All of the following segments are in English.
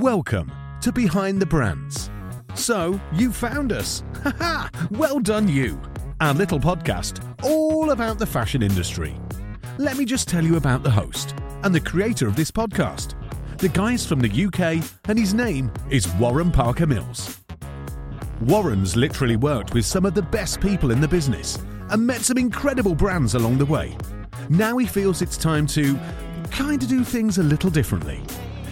Welcome to Behind the Brands. So, you found us. Haha! well done, you. Our little podcast all about the fashion industry. Let me just tell you about the host and the creator of this podcast. The guy's from the UK, and his name is Warren Parker Mills. Warren's literally worked with some of the best people in the business and met some incredible brands along the way. Now he feels it's time to kind of do things a little differently.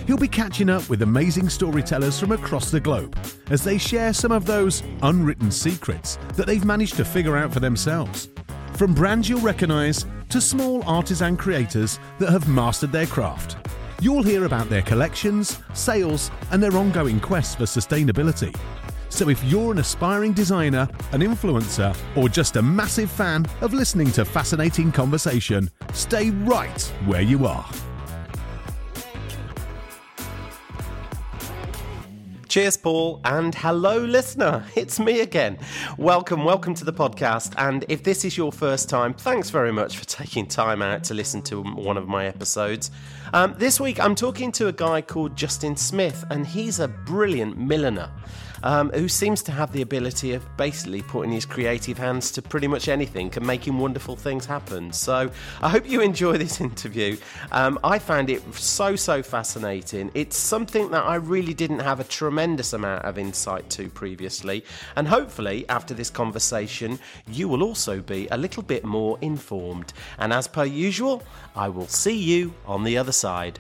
He'll be catching up with amazing storytellers from across the globe as they share some of those unwritten secrets that they've managed to figure out for themselves. From brands you'll recognise to small artisan creators that have mastered their craft. You'll hear about their collections, sales, and their ongoing quest for sustainability. So if you're an aspiring designer, an influencer, or just a massive fan of listening to fascinating conversation, stay right where you are. Cheers, Paul, and hello, listener. It's me again. Welcome, welcome to the podcast. And if this is your first time, thanks very much for taking time out to listen to one of my episodes. Um, this week, I'm talking to a guy called Justin Smith, and he's a brilliant milliner um, who seems to have the ability of basically putting his creative hands to pretty much anything and making wonderful things happen. So I hope you enjoy this interview. Um, I found it so, so fascinating. It's something that I really didn't have a tremendous amount of insight to previously. And hopefully, after this conversation, you will also be a little bit more informed. And as per usual, I will see you on the other side.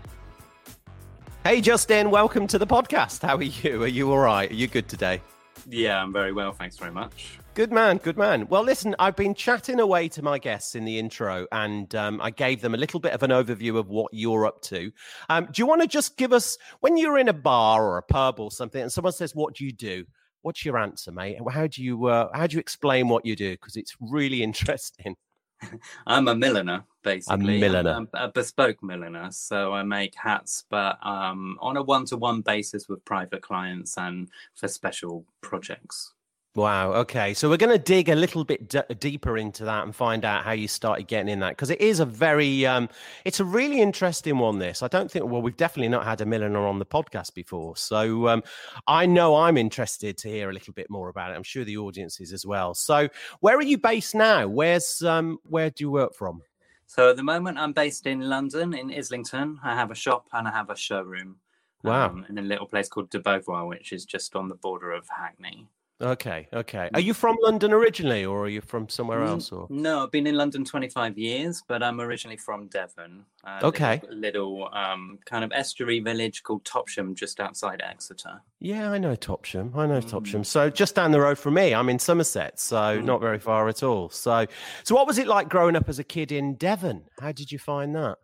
Hey, Justin, welcome to the podcast. How are you? Are you all right? Are you good today? Yeah, I'm very well. Thanks very much. Good man, good man. Well, listen, I've been chatting away to my guests in the intro, and um, I gave them a little bit of an overview of what you're up to. Um, do you want to just give us, when you're in a bar or a pub or something, and someone says, "What do you do?" What's your answer, mate? How do you uh, how do you explain what you do? Because it's really interesting. I'm a milliner, basically. A milliner. I'm a bespoke milliner. So I make hats, but um, on a one to one basis with private clients and for special projects. Wow. Okay. So we're going to dig a little bit d- deeper into that and find out how you started getting in that because it is a very, um, it's a really interesting one. This I don't think. Well, we've definitely not had a milliner on the podcast before, so um, I know I'm interested to hear a little bit more about it. I'm sure the audience is as well. So where are you based now? Where's um, where do you work from? So at the moment, I'm based in London, in Islington. I have a shop and I have a showroom. Wow. Um, in a little place called De Beauvoir, which is just on the border of Hackney. Okay, okay. Are you from London originally, or are you from somewhere else? Or No, I've been in London 25 years, but I'm originally from Devon. a Okay. Little, little um, kind of estuary village called Topsham, just outside Exeter. yeah, I know Topsham. I know Mm. Topsham. So just down the road from me, I'm in Somerset, so Mm. not very far at all. So, so what was it like growing up as a kid in Devon? How did you find that?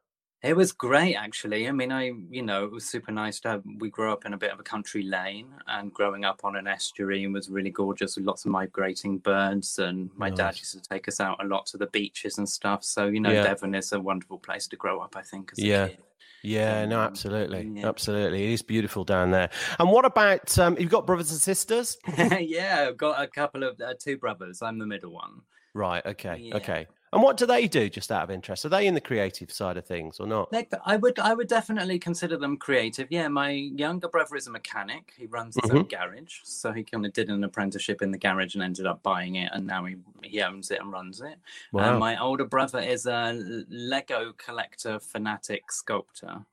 It was great, actually. I mean, I, you know, it was super nice to have. We grew up in a bit of a country lane, and growing up on an estuary was really gorgeous with lots of migrating birds. And my dad used to take us out a lot to the beaches and stuff. So, you know, Yeah. Devon is a wonderful place to grow up, I think, Yeah. kid. Yeah, no, absolutely, yeah. absolutely. It is beautiful down there. And what about um, you've got brothers and sisters? yeah, I've got a couple of uh, two brothers. I'm the middle one. Right. Okay. Yeah. Okay. And what do they do? Just out of interest, are they in the creative side of things or not? I would, I would definitely consider them creative. Yeah, my younger brother is a mechanic. He runs his Mm-hmm. own garage, so he kind of did an apprenticeship in the garage and ended up buying it, and now he he owns it and runs it. Wow. And my older brother is a Lego collector, fanatic sculptor.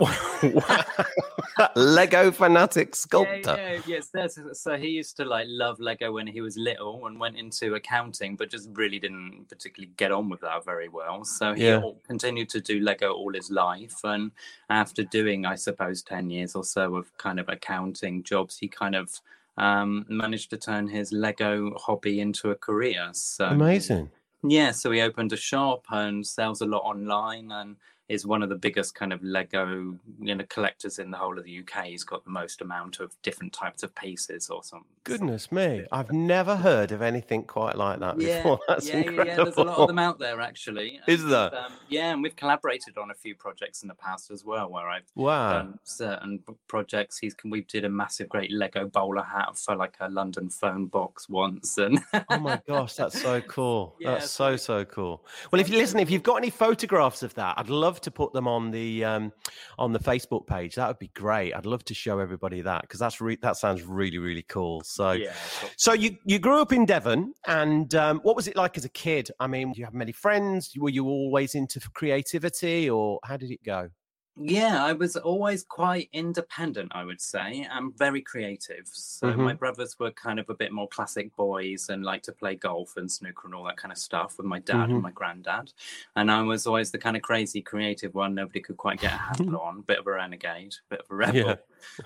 Lego fanatic sculptor. Yeah, yeah, yes. That's, so he used to like love Lego when he was little and went into accounting, but just really didn't particularly get on with that very well. So he Yeah. continued to do Lego all his life, and after doing, I suppose, ten years or so of kind of accounting jobs, he kind of um, managed to turn his Lego hobby into a career. So Amazing. yeah, so he opened a shop and sells a lot online and is one of the biggest kind of Lego you know collectors in the whole of the UK. He's got the most amount of different types of pieces or something. Goodness me, I've never heard of anything quite like that Yeah, before. That's yeah, yeah, incredible. yeah. There's a lot of them out there actually. Is And, there? Um, yeah, and we've collaborated on a few projects in the past as well, where I've Wow. done certain projects. He's we did a massive, great Lego bowler hat for like a London phone box once, and Oh my gosh, that's so cool. Yeah, that's so so cool. Well, if you listen, if you've got any photographs of that, I'd love love to put them on the um, on the Facebook page. That would be great. I'd love to show everybody that because that's re- that sounds really really cool. So, Yeah, cool. so you you grew up in Devon, and um, what was it like as a kid? I mean, do you have many friends? Were you always into creativity, or how did it go? Yeah, I was always quite independent, I would say. I'm very creative. So Mm-hmm. my brothers were kind of a bit more classic boys and like to play golf and snooker and all that kind of stuff with my dad Mhm. and my granddad. And I was always the kind of crazy creative one nobody could quite get a handle on, bit of a renegade, bit of a rebel. Yeah.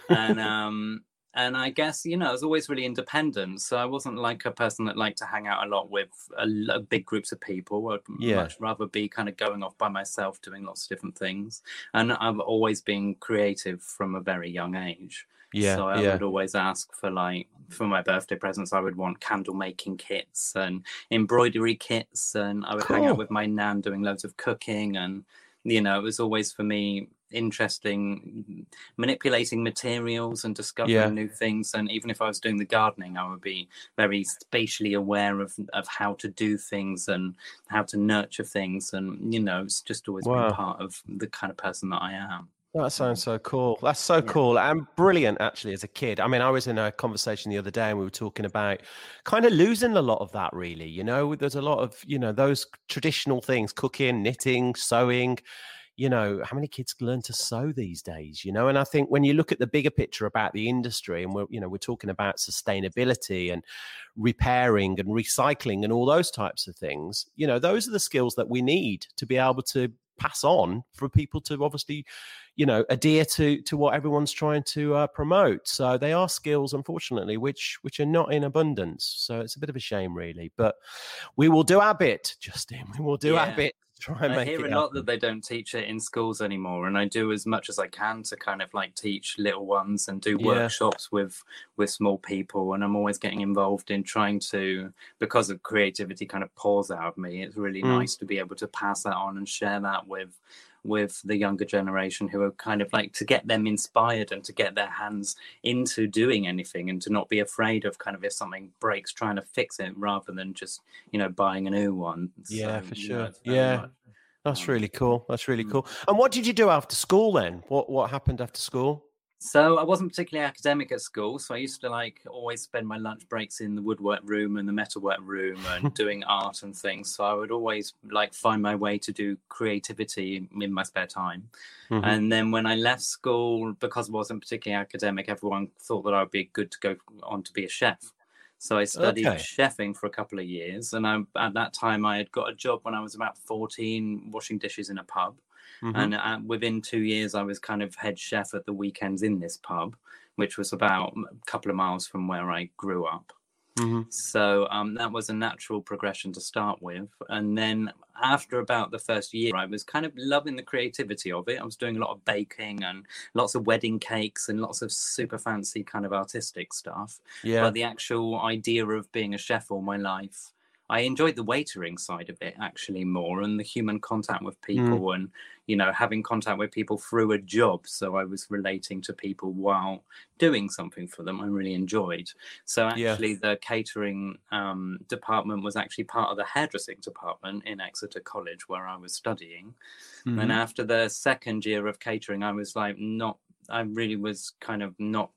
and um and I guess you know I was always really independent, so I wasn't like a person that liked to hang out a lot with a, lo- big groups of people. I'd Yeah. much rather be kind of going off by myself, doing lots of different things. And I've always been creative from a very young age. Yeah, So I yeah. would always ask for like for my birthday presents, I would want candle making kits and embroidery kits, and I would hang out with my nan doing loads of cooking, and you know it was always for me interesting manipulating materials and discovering Yeah. new things and even if i was doing the gardening i would be very spatially aware of of how to do things and how to nurture things and you know it's just always Wow. been part of the kind of person that i am That sounds so cool. That's so Yeah. cool and brilliant, actually, as a kid. I mean, I was in a conversation the other day and we were talking about kind of losing a lot of that, really. You know, there's a lot of, you know, those traditional things cooking, knitting, sewing. You know, how many kids learn to sew these days? You know, and I think when you look at the bigger picture about the industry and we're, you know, we're talking about sustainability and repairing and recycling and all those types of things, you know, those are the skills that we need to be able to pass on for people to obviously you know adhere to to what everyone's trying to uh, promote. So they are skills unfortunately which which are not in abundance. So it's a bit of a shame really. But we will do our bit justin. We will do our bit try and I hear it a lot that they don't teach it in schools anymore, and I do as much as I can to kind of like teach little ones and do Yeah. workshops with with small people. And I'm always getting involved in trying to, because of creativity, kind of pours out of me. It's really Mm. nice to be able to pass that on and share that with with the younger generation who are kind of like to get them inspired and to get their hands into doing anything and to not be afraid of kind of if something breaks trying to fix it rather than just you know buying a new one Yeah, So, for you know, sure. Yeah. much- that's really cool that's really mm. cool and what did you do after school then what what happened after school So I wasn't particularly academic at school. So I used to like always spend my lunch breaks in the woodwork room and the metalwork room and doing art and things. So I would always like find my way to do creativity in my spare time. Mhm. And then when I left school, because I wasn't particularly academic, everyone thought that I would be good to go on to be a chef. So I studied Okay. chefing for a couple of years. And I, at that time, I had got a job when I was about 14 washing dishes in a pub. Mhm. And uh, within two years, I was kind of head chef at the weekends in this pub, which was about a couple of miles from where I grew up. Mhm. So um, that was a natural progression to start with. And then after about the first year, I was kind of loving the creativity of it. I was doing a lot of baking and lots of wedding cakes and lots of super fancy kind of artistic stuff. yeah But the actual idea of being a chef all my life, I enjoyed the waitering side of it actually more and the human contact with people and, you know, having contact with people through a job. So I was relating to people while doing something for them I really enjoyed. So Yeah. actually, the catering um, department was actually part of the hairdressing department in Exeter College where I was studying. Mhm. And after the second year of catering, I was like, not, I really was kind of not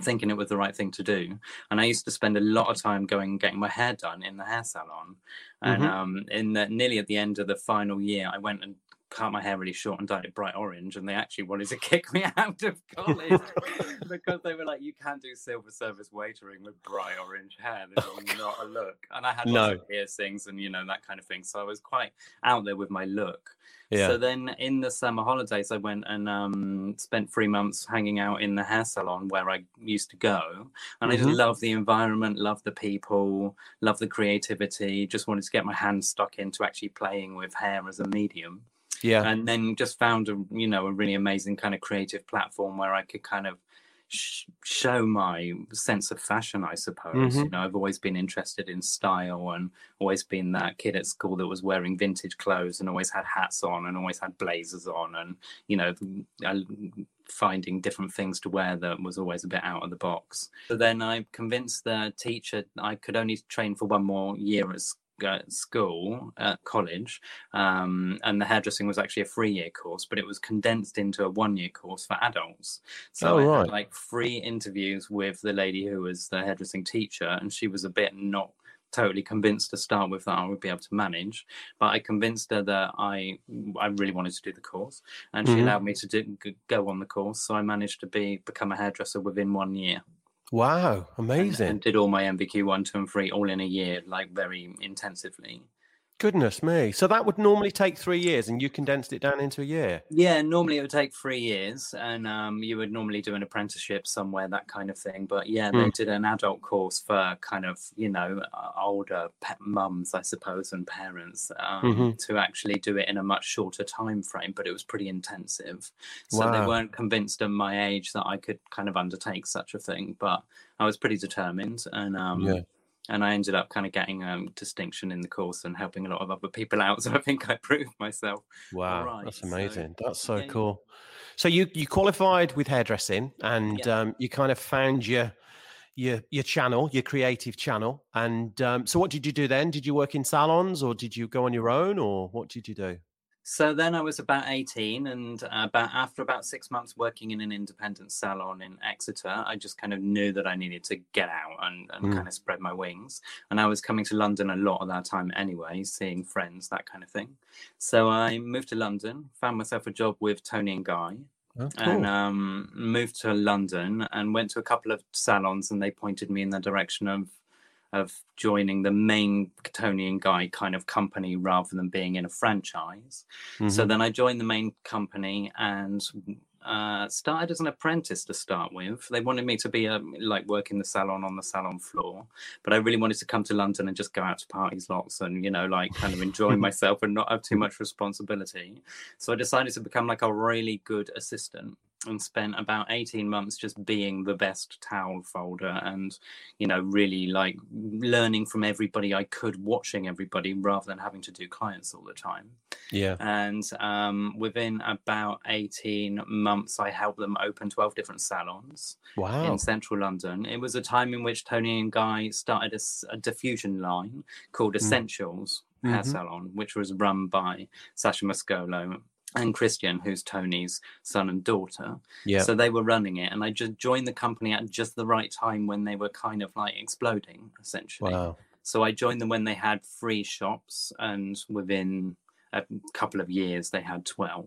thinking it was the right thing to do. And I used to spend a lot of time going and getting my hair done in the hair salon. And Mhm. um, in the, nearly at the end of the final year, I went and cut my hair really short and dyed it bright orange. And they actually wanted to kick me out of college because they were like, you can't do silver service waitering with bright orange hair. This is not a look. And I had lots No. of piercings and, you know, that kind of thing. So I was quite out there with my look. yeah So then in the summer holidays, I went and um, spent three months hanging out in the hair salon where I used to go. And I Mhm. just loved the environment, loved the people, loved the creativity, just wanted to get my hands stuck into actually playing with hair as a medium. Yeah And then just found a, you know, a really amazing kind of creative platform where I could kind of sh- show my sense of fashion, I suppose. Mhm. You know, I've always been interested in style and always been that kid at school that was wearing vintage clothes and always had hats on and always had blazers on and, you know, I- finding different things to wear that was always a bit out of the box. So then I convinced the teacher I could only train for one more year at uh, school at college, um, and the hairdressing was actually a three-year course, but it was condensed into a one-year course for adults. So Oh, I had like three interviews with the lady who was the hairdressing teacher, and she was a bit not totally convinced to start with that I would be able to manage, but I convinced her that I I really wanted to do the course, and she Mhm. allowed me to do, go on the course. So I managed to be become a hairdresser within one year. Wow, and- amazing. And, did all my NVQ one, two, and three all in a year, like very intensively. Goodness me. So that would normally take three years and you condensed it down into a year. Yeah, normally it would take three years, and um, you would normally do an apprenticeship somewhere, that kind of thing. But yeah, they Mm. did an adult course for kind of you know older mums, I suppose, and parents um, Mhm. to actually do it in a much shorter time frame. But it was pretty intensive, so they weren't convinced at my age that I could kind of undertake such a thing. But I was pretty determined, and um, Yeah. And I ended up kind of getting um, distinction in the course and helping a lot of other people out. So I think I proved myself. Wow, Right, that's so- amazing. that's so yeah. cool. So you you qualified with hairdressing and Yeah. um, you kind of found your your your channel, your creative channel. And um, so what did you do then? Did you work in salons or did you go on your own or what did you do? So then I was about 18, and uh, about after about six months working in an independent salon in Exeter, I just kind of knew that I needed to get out and, and Mm. kind of spread my wings. And I was coming to London a lot at that time anyway, seeing friends, that kind of thing. So I moved to London, found myself a job with Toni and Guy, Oh, and um, moved to London and went to a couple of salons, and they pointed me in the direction of of joining the main Toni Guy kind of company rather than being in a franchise. So Mhm. then I joined the main company and uh, started as an apprentice to start with. They wanted me to be a, like work in the salon on the salon floor, but I really wanted to come to London and just go out to parties lots and you know like kind of enjoy myself and not have too much responsibility. So I decided to become like a really good assistant and spent about 18 months just being the best towel folder and you know really like learning from everybody I could watching everybody rather than having to do clients all the time yeah. and um, within about 18 months i helped them open 12 different salons Wow. in central london it was a time in which toni and guy started a diffusion line called essensuals hair Mhm. salon which was run by sacha mascolo and christian who's toni's son and daughter Yeah. so they were running it and i just joined the company at just the right time when they were kind of like exploding essentially wow. so I joined them when they had free shops, and within a couple of years, they had 12.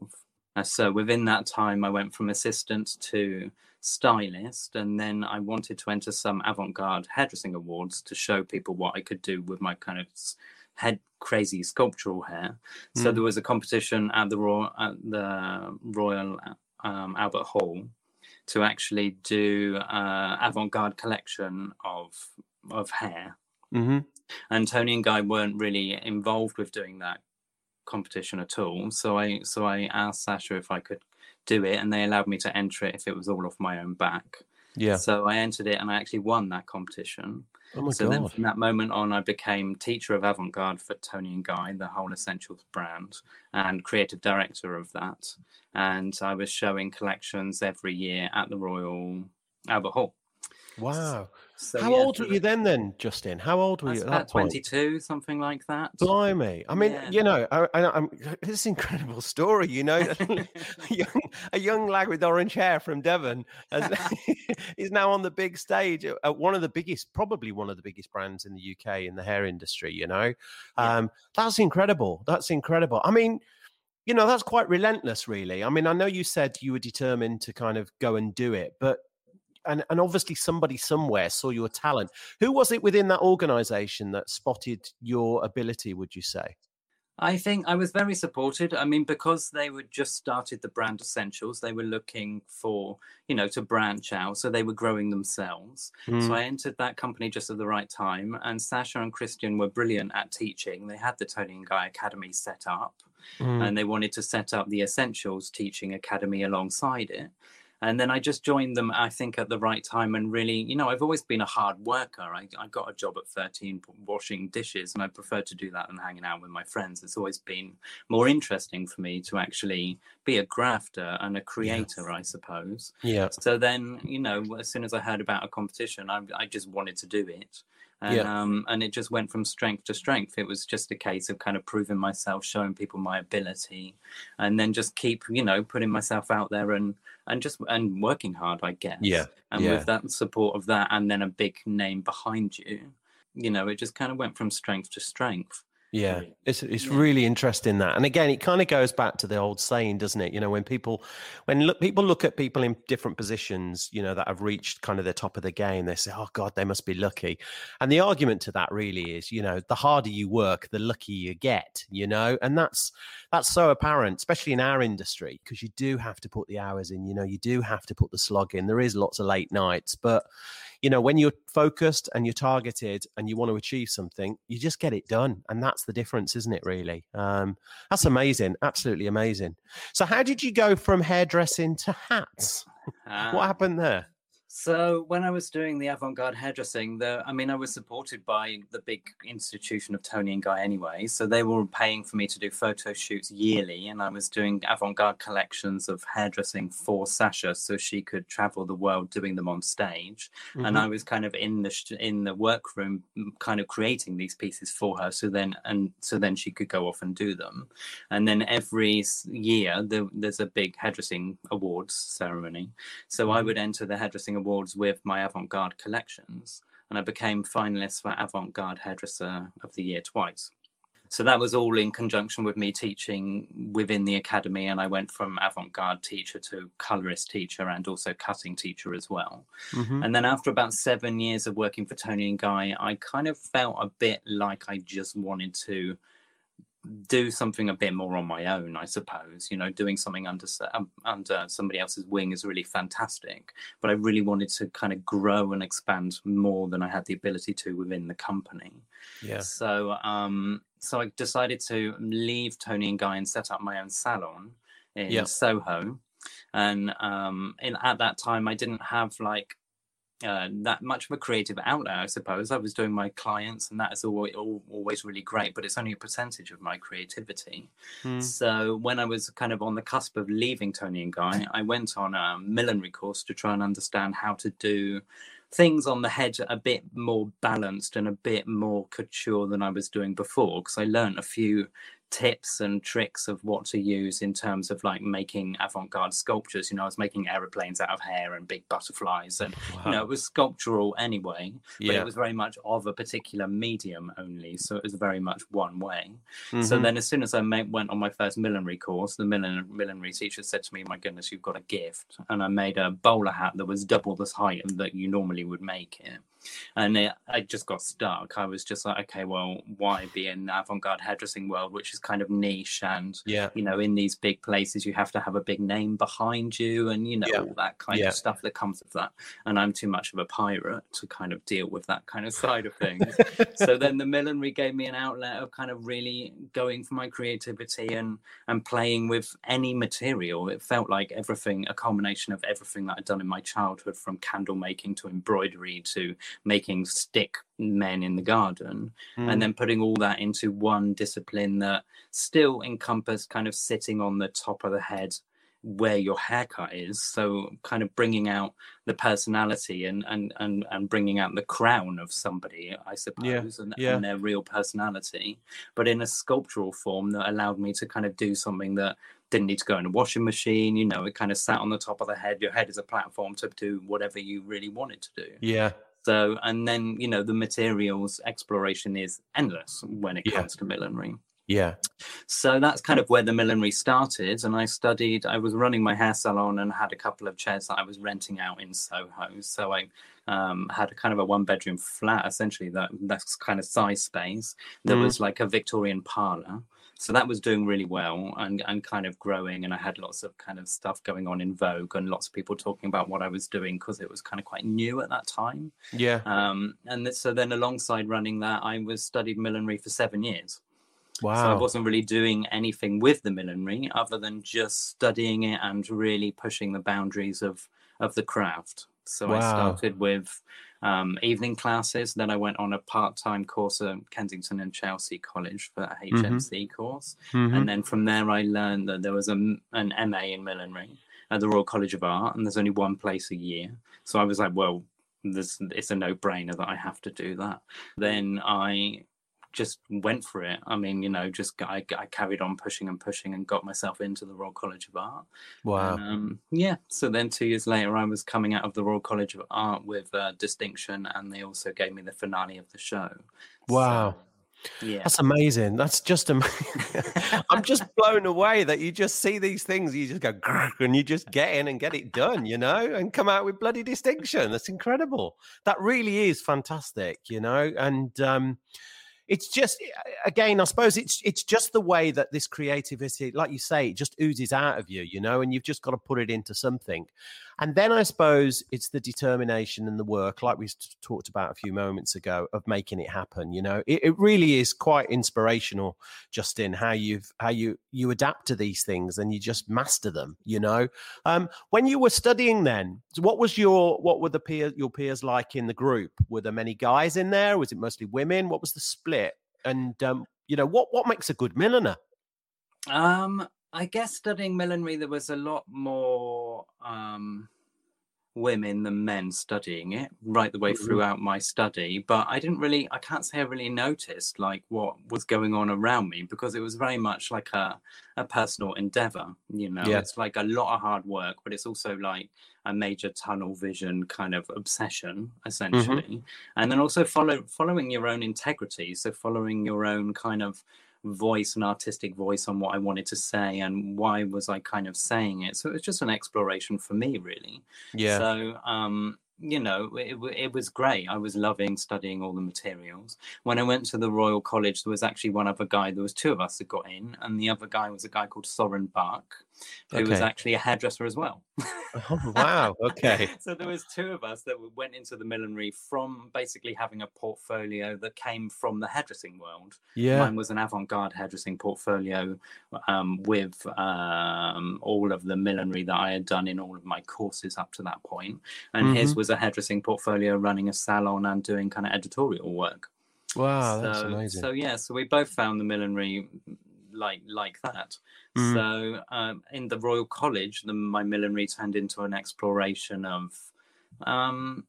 Uh, so within that time, I went from assistant to stylist, and then I wanted to enter some avant garde hairdressing awards to show people what I could do with my kind of head crazy sculptural hair. So Mm. there was a competition at the Royal, at the Royal um, Albert Hall to actually do uh, avant garde collection of of hair hmm and Toni and Guy weren't really involved with doing that competition at all. So I so I asked Sacha if I could do it, and they allowed me to enter it if it was all off my own back. Yeah. So I entered it, and I actually won that competition. Oh my so then from that moment on, I became teacher of avant garde for Toni and Guy, the whole Essensuals brand, and creative director of that. And I was showing collections every year at the Royal Albert Hall. Wow. So How yeah, old were you then, then, Justin? How old were you at that point? 22, something like that. Blimey! I mean, Yeah. you know, I, I, I'm this incredible story. You know, a young, a young lad with orange hair from Devon has, is now on the big stage at, at one of the biggest, probably one of the biggest brands in the UK in the hair industry. You know, Yeah. um, that's incredible. That's incredible. I mean, you know, that's quite relentless, really. I mean, I know you said you were determined to kind of go and do it, but. And, and obviously somebody somewhere saw your talent. Who was it within that organization that spotted your ability, would you say? I think I was very supported. I mean, because they were just started the brand essensuals, they were looking for, you know, to branch out. So they were growing themselves. Mm. So I entered that company just at the right time. And Sacha and Christian were brilliant at teaching. They had the Toni and Guy Academy set up Mm. and they wanted to set up the Essensuals Teaching Academy alongside it. And then I just joined them, I think, at the right time. And really, you know, I've always been a hard worker. I, I got a job at 13 washing dishes, and I prefer to do that than hanging out with my friends. It's always been more interesting for me to actually be a grafter and a creator, yeah. I suppose. Yeah. So then, you know, as soon as I heard about a competition, I, I just wanted to do it and yeah. um, and it just went from strength to strength. It was just a case of kind of proving myself, showing people my ability, and then just keep you know putting myself out there and and just and working hard, I guess. Yeah. And yeah. with that support of that, and then a big name behind you, you know, it just kind of went from strength to strength. Yeah, it's it's yeah. really interesting that, and again, it kind of goes back to the old saying, doesn't it? You know, when people when look, people look at people in different positions, you know, that have reached kind of the top of the game, they say, "Oh God, they must be lucky," and the argument to that really is, you know, the harder you work, the luckier you get, you know, and that's that's so apparent, especially in our industry, because you do have to put the hours in, you know, you do have to put the slog in. There is lots of late nights, but you know, when you're focused and you're targeted and you want to achieve something, you just get it done. And that's the difference, isn't it, really? Um, that's amazing. Absolutely amazing. So, how did you go from hairdressing to hats? What happened there? So when I was doing the avant-garde hairdressing, the I mean, I was supported by the big institution of Toni and Guy anyway, so they were paying for me to do photo shoots yearly, and I was doing avant-garde collections of hairdressing for Sacha, so she could travel the world doing them on stage, mm-hmm. and I was kind of in the in the workroom, kind of creating these pieces for her, so then and so then she could go off and do them, and then every year the, there's a big hairdressing awards ceremony, so mm-hmm. I would enter the hairdressing awards with my avant-garde collections and I became finalist for avant-garde hairdresser of the year twice. So that was all in conjunction with me teaching within the academy, and I went from avant-garde teacher to colorist teacher and also cutting teacher as well. Mm-hmm. And then after about seven years of working for Toni and Guy, I kind of felt a bit like I just wanted to do something a bit more on my own, I suppose. You know, doing something under um, under somebody else's wing is really fantastic, but I really wanted to kind of grow and expand more than I had the ability to within the company. Yeah. So, um, so I decided to leave Toni and Guy and set up my own salon in. Soho. And um, in, at that time, I didn't have like uh, that much of a creative outlet, I suppose. I was doing my clients, and that is always, always really great, but it's only a percentage of my creativity. Mm. So when I was kind of on the cusp of leaving Toni and Guy, I went on a millinery course to try and understand how to do things on the head a bit more balanced and a bit more couture than I was doing before because I learned a few tips and tricks of what to use in terms of like making avant-garde sculptures you know i was making aeroplanes out of hair and big butterflies and wow. you know it was sculptural anyway but yeah. it was very much of a particular medium only so it was very much one way mm-hmm. so then as soon as i went on my first millinery course the millinery, millinery teacher said to me my goodness you've got a gift and i made a bowler hat that was double the height that you normally would make it and it, I just got stuck. I was just like, okay, well, why be in the avant-garde hairdressing world, which is kind of niche, and yeah, you know, in these big places, you have to have a big name behind you, and you know, yeah. all that kind yeah. of stuff that comes with that. And I'm too much of a pirate to kind of deal with that kind of side of things. so then the millinery gave me an outlet of kind of really going for my creativity and and playing with any material. It felt like everything, a culmination of everything that I'd done in my childhood, from candle making to embroidery to making stick men in the garden mm. and then putting all that into one discipline that still encompassed kind of sitting on the top of the head where your haircut is so kind of bringing out the personality and and and, and bringing out the crown of somebody i suppose yeah, and, yeah. and their real personality but in a sculptural form that allowed me to kind of do something that didn't need to go in a washing machine you know it kind of sat on the top of the head your head is a platform to do whatever you really wanted to do yeah so, and then, you know, the materials exploration is endless when it yeah. comes to millinery. Yeah. So that's kind of where the millinery started. And I studied, I was running my hair salon and had a couple of chairs that I was renting out in Soho. So I um, had a kind of a one bedroom flat, essentially, that that's kind of size space. There mm. was like a Victorian parlor so that was doing really well and, and kind of growing and i had lots of kind of stuff going on in vogue and lots of people talking about what i was doing because it was kind of quite new at that time yeah um, and so then alongside running that i was studied millinery for seven years Wow. So I wasn't really doing anything with the millinery other than just studying it and really pushing the boundaries of of the craft. So I started with um, evening classes. Then I went on a part-time course at Kensington and Chelsea College for a HNC course. Mhm. And then from there, I learned that there was a, an MA in millinery at the Royal College of Art, and there's only one place a year. So I was like, well, this, it's a no brainer that I have to do that. Then I just went for it. I mean, you know, just I carried on pushing and pushing and got myself into the Royal College of Art. Wow. And, um, yeah. So then two years later, I was coming out of the Royal College of Art with uh, distinction, and they also gave me the finale of the show. So, Wow. yeah. That's amazing. That's just amazing. I'm just blown away that you just see these things, you just go and you just get in and get it done, you know, and come out with bloody distinction. That's incredible. That really is fantastic, you know, and um, it's just again, I suppose it's it's just the way that this creativity, like you say, it just oozes out of you, you know, and you've just got to put it into something. And then I suppose it's the determination and the work, like we talked about a few moments ago, of making it happen. You know, it, it really is quite inspirational, Justin, how you've how you you adapt to these things and you just master them. You know, um, when you were studying, then what was your what were the peer your peers like in the group? Were there many guys in there? Was it mostly women? What was the split? And um, you know, what what makes a good milliner? Um, I guess studying millinery, there was a lot more um, women than men studying it right the way Mhm. throughout my study. But I didn't really, I can't say I really noticed like what was going on around me because it was very much like a, a personal endeavor. You know, Yeah. it's like a lot of hard work, but it's also like a major tunnel vision kind of obsession, essentially. And then also follow following your own integrity. So following your own kind of voice and artistic voice on what I wanted to say and why was I kind of saying it. So it was just an exploration for me, really. Yeah, So, um, you know, it, it was great. I was loving studying all the materials. When I went to the Royal College, there was actually one other guy. There was two of us that got in, and the other guy was a guy called Soren Bach, who was actually a hairdresser as well. oh, wow. Okay. so there was two of us that went into the millinery from basically having a portfolio that came from the hairdressing world. Yeah. Mine was an avant-garde hairdressing portfolio um, with um, all of the millinery that I had done in all of my courses up to that point, and his Mhm. was a hairdressing portfolio, running a salon and doing kind of editorial work. Wow, so, that's amazing. so yeah, so we both found the millinery like like that. Mm. So um, in the Royal College, the, my millinery turned into an exploration of. Um,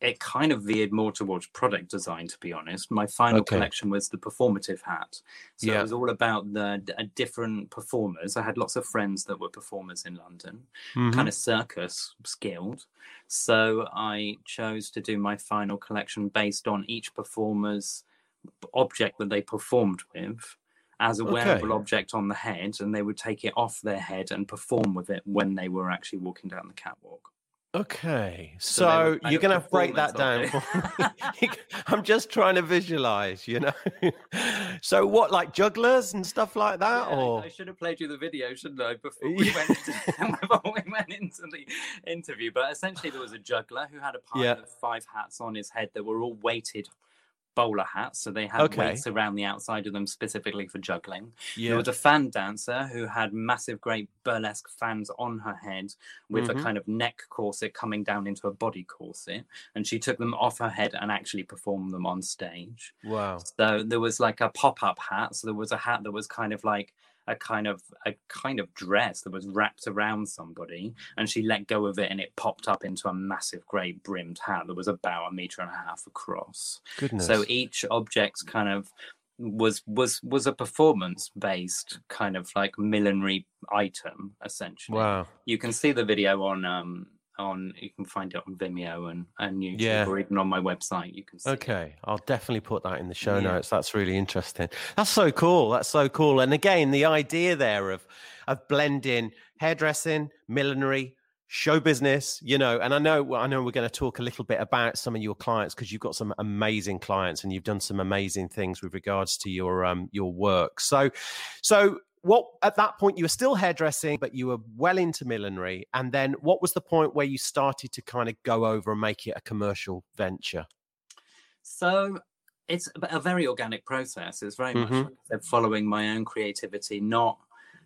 it kind of veered more towards product design, to be honest. My final Okay. collection was the performative hat. So Yeah. it was all about the uh, different performers. I had lots of friends that were performers in London Mhm. kind of circus skilled. So I chose to do my final collection based on each performer's object that they performed with as a wearable Okay. object on the head, and they would take it off their head and perform with it when they were actually walking down the catwalk. Okay, So so you're to break that down. Eh? for me. I'm just trying to visualize, you know. so what, like jugglers and stuff like that, Yeah, or I, should have played you the video, shouldn't I, before we, went into, before we went into the interview? But essentially, there was a juggler who had a pile Yeah. of five hats on his head that were all weighted bowler hats, so they had Okay. weights around the outside of them specifically for juggling. There was a fan dancer who had massive, great burlesque fans on her head with Mhm. a kind of neck corset coming down into a body corset, and she took them off her head and actually performed them on stage. wow, So there was like a pop-up hat. So there was a hat that was kind of like a kind of a kind of dress that was wrapped around somebody, and she let go of it, and it popped up into a massive grey brimmed hat that was about a meter and a half across. goodness. So each object kind of was was was a performance based kind of like millinery item essentially wow, you can see the video on um on you can find it on vimeo and and youtube Yeah. or even on my website you can see it. Okay, I'll definitely put that in the show Yeah. notes. That's really interesting. That's so cool. That's so cool. And again, the idea there of of blending hairdressing, millinery, show business, you know, and I know I know we're going to talk a little bit about some of your clients because you've got some amazing clients and you've done some amazing things with regards to your um your work. So so what at that point you were still hairdressing but you were well into millinery and then what was the point where you started to kind of go over and make it a commercial venture? So it's a very organic process. It's very much Mhm. like following my own creativity, not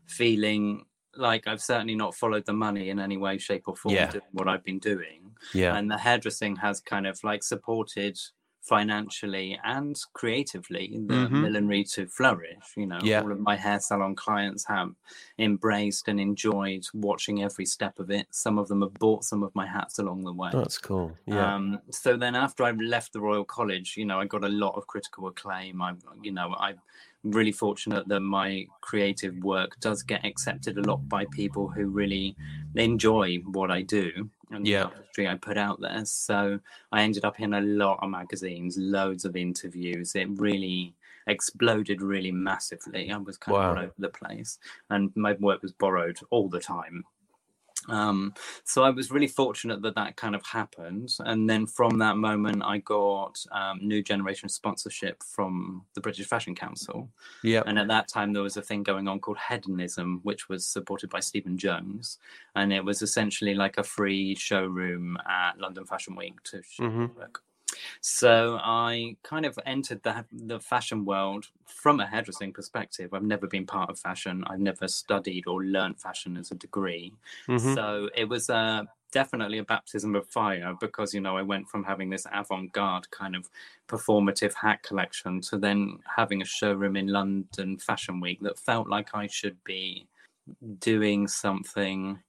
feeling like I've certainly not followed the money in any way, shape, or form Yeah. what I've been doing. Yeah. And the hairdressing has kind of like supported financially and creatively the Mhm. millinery to flourish. You know, Yeah. all of my hair salon clients have embraced and enjoyed watching every step of it. Some of them have bought some of my hats along the way. That's cool. Yeah. Um, so then after I left the Royal College, you know, I got a lot of critical acclaim. I, you know, I'm really fortunate that my creative work does get accepted a lot by people who really enjoy what I do and Yeah. the artistry I put out there. So I ended up in a lot of magazines, loads of interviews. It really exploded really massively. I was kind Wow. of all over the place, and my work was borrowed all the time. Um, so I was really fortunate that that kind of happened, and then from that moment, I got um, new generation sponsorship from the British Fashion Council, yeah. and at that time there was a thing going on called Headonism, which was supported by Stephen Jones, and it was essentially like a free showroom at London Fashion Week to show Mhm. work. So I kind of entered the the fashion world from a hairdressing perspective. I've never been part of fashion. I've never studied or learned fashion as a degree. Mhm. So it was uh, definitely a baptism of fire because you know I went from having this avant-garde kind of performative hat collection to then having a showroom in London Fashion Week that felt like I should be doing something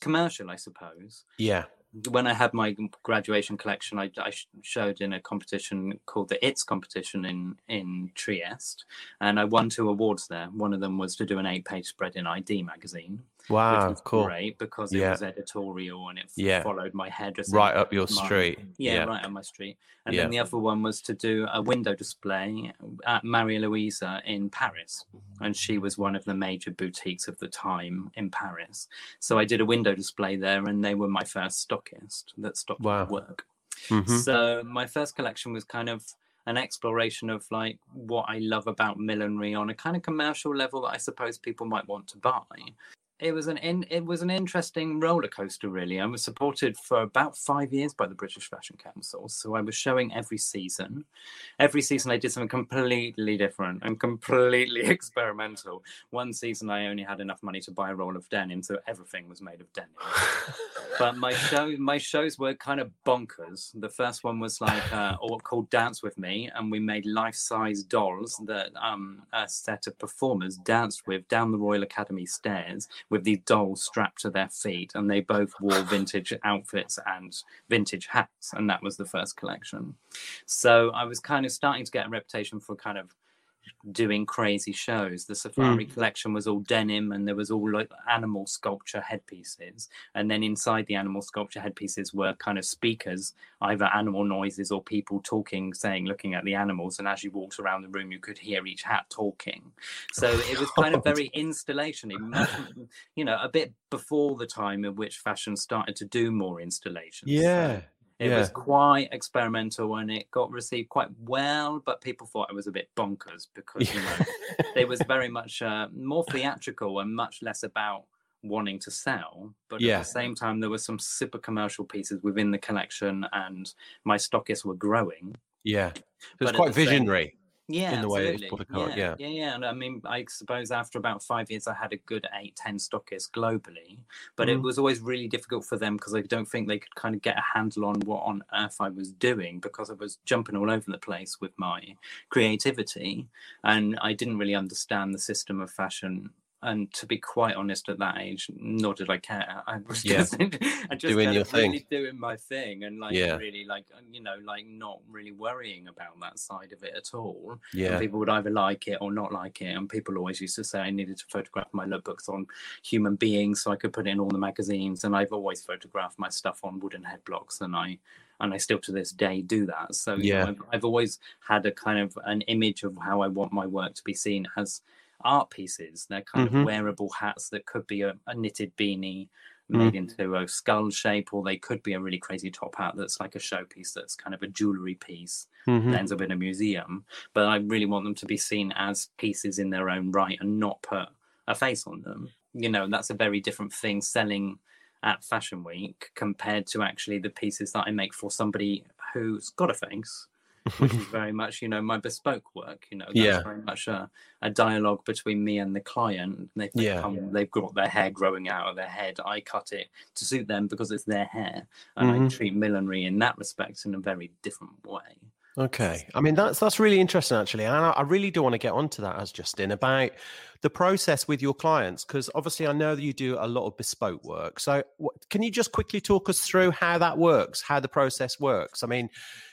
commercial, I suppose Yeah. When I had my graduation collection, I, I showed in a competition called the ITS competition in in Trieste, and I won two awards there. One of them was to do an eight-page spread in i-D magazine, which Wow. was Cool. great because it Yeah. was editorial and it Yeah. followed my hairdressing. Right up your my- street. Yeah, Yeah. right on my street. And then the other one was to do a window display at Maria Luisa in Paris. And she was one of the major boutiques of the time in Paris. So I did a window display there, and they were my first stockist that stocked Wow. my work. Mhm. So my first collection was kind of an exploration of like what I love about millinery on a kind of commercial level that I suppose people might want to buy. It was an in, it was an interesting roller coaster really. I was supported for about five years by the British Fashion Council, so I was showing every season. Every season I did something completely different and completely experimental. One season I only had enough money to buy a roll of denim, so everything was made of denim but my show my shows were kind of bonkers the first one was like uh called dance with me and we made life-size dolls that um a set of performers danced with down the royal academy stairs with these dolls strapped to their feet and they both wore vintage outfits and vintage hats and that was the first collection. So i was kind of starting to get a reputation for kind of doing crazy shows. The safari mm. collection was all denim and there was all like animal sculpture headpieces. And then inside the animal sculpture headpieces were kind of speakers, either animal noises or people talking, saying, looking at the animals. And as you walked around the room, you could hear each hat talking. So it was kind of very installation, you know, a bit before the time in which fashion started to do more installations. So Yeah. It yeah. was quite experimental and it got received quite well, but people thought it was a bit bonkers because you know it was very much uh, more theatrical and much less about wanting to sell. But Yeah. at the same time, there were some super commercial pieces within the collection, and my stockists were growing. yeah. So but it's quite the same- visionary. Yeah, In the way it's absolutely. put across, yeah, yeah, yeah. And I mean, I suppose after about five years, I had a good eight, ten stockists globally, but it Mhm. was always really difficult for them because I don't think they could kind of get a handle on what on earth I was doing because I was jumping all over the place with my creativity, and I didn't really understand the system of fashion. And to be quite honest, at that age, nor did I care. I was Yeah. just, I just Doing your of really thing. doing my thing, and like Yeah. really like uh, you know like not really worrying about that side of it at all. Yeah. And people would either like it or not like it. And people always used to say I needed to photograph my lookbooks on human beings so I could put it in all the magazines. And I've always photographed my stuff on wooden head blocks, and I and I still to this day do that. So Yeah. know, I've, I've always had a kind of an image of how I want my work to be seen as art pieces. They're kind Mhm. of wearable hats that could be a, a knitted beanie made into a skull shape, or they could be a really crazy top hat that's like a showpiece that's kind of a jewelry piece Mhm. that ends up in a museum. But I really want them to be seen as pieces in their own right and not put a face on them. You know, that's a very different thing selling at Fashion Week compared to actually the pieces that I make for somebody who's got a face which is very much, you know, my bespoke work. You know, that's Yeah. very much a, a dialogue between me and the client. They've Yeah. come, they've got their hair growing out of their head. I cut it to suit them because it's their hair, and I Mhm. treat millinery in that respect in a very different way. Okay. I mean, that's that's really interesting, actually, and I, I really do want to get onto that as Justin about the process with your clients because obviously I know that you do a lot of bespoke work. So, what, can you just quickly talk us through how that works, how the process works? I mean,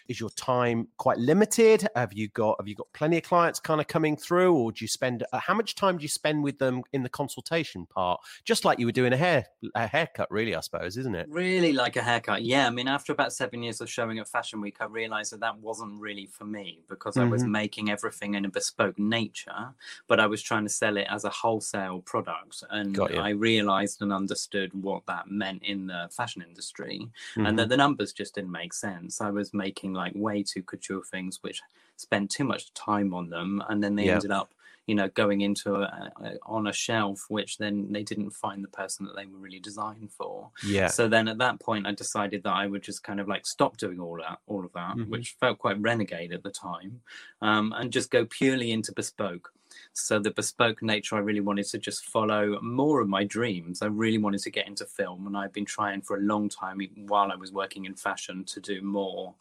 is your time quite limited? Have you got have you got plenty of clients kind of coming through, or do you spend uh, how much time do you spend with them in the consultation part, just like you were doing a hair a haircut, really? I suppose, isn't it? Really like a haircut. Yeah, I mean, after about seven years of showing at Fashion Week, I realized that that wasn't really for me because I was Mhm. making everything in a bespoke nature, but I was trying to sell it as a wholesale product. And. I realized and understood what that meant in the fashion industry Mhm. and that the numbers just didn't make sense. I was making like way too couture things, which spent too much time on them, and then they Yeah. ended up, you know, going into a, a, on a shelf, which then they didn't find the person that they were really designed for. yeah. So then at that point, I decided that I would just kind of like stop doing all that, all of that, Mhm. which felt quite renegade at the time, um, and just go purely into bespoke. So the bespoke nature, I really wanted to just follow more of my dreams. I really wanted to get into film, and I've been trying for a long time, even while I was working in fashion, to do more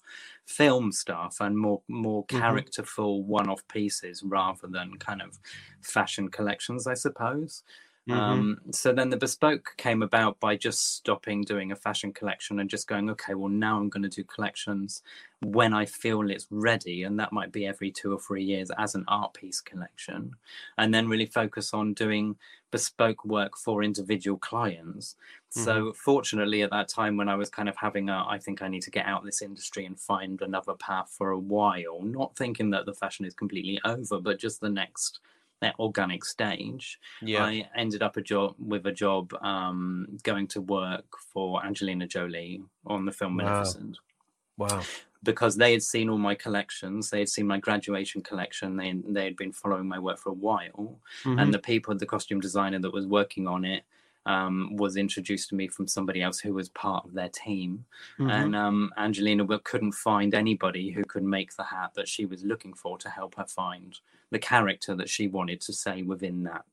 film stuff and more more Mhm. characterful one-off pieces rather than kind of fashion collections, I suppose. Mhm. Um, so then the bespoke came about by just stopping doing a fashion collection and just going, okay, well, now I'm going to do collections when I feel it's ready. And that might be every two or three years as an art piece collection. And then really focus on doing bespoke work for individual clients. So, fortunately, at that time when I was kind of having a, I think I need to get out of this industry and find another path for a while, not thinking that the fashion is completely over, but just the next that organic stage. yeah. I ended up a job with a job um, going to work for Angelina Jolie on the film Wow. Maleficent wow. because they had seen all my collections. They had seen my graduation collection. They they had been following my work for a while, Mhm. and the people, the costume designer that was working on it. Um, was introduced to me from somebody else who was part of their team, Mhm. and um, Angelina couldn't find anybody who could make the hat that she was looking for to help her find the character that she wanted to say within that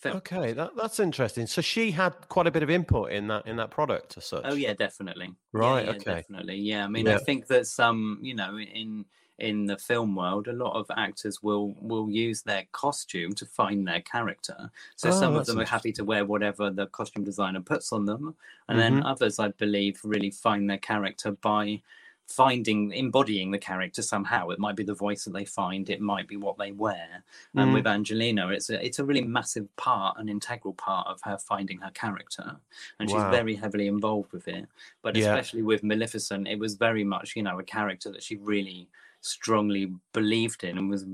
film. Okay, that, that's interesting. So she had quite a bit of input in that in that product as such. Oh yeah, definitely. Yeah, Right, yeah, okay. Definitely. Yeah. I mean, Yeah. I think that some, you know, in in the film world, a lot of actors will will use their costume to find their character. So Oh, some of them are happy to wear whatever the costume designer puts on them, and then Mhm. others, I believe, really find their character by finding embodying the character somehow it might be the voice that they find it might be what they wear and Mm. with angelina it's a, it's a really massive part an integral part of her finding her character and she's very heavily involved with it but Yeah. especially with maleficent it was very much you know a character that she really strongly believed in and was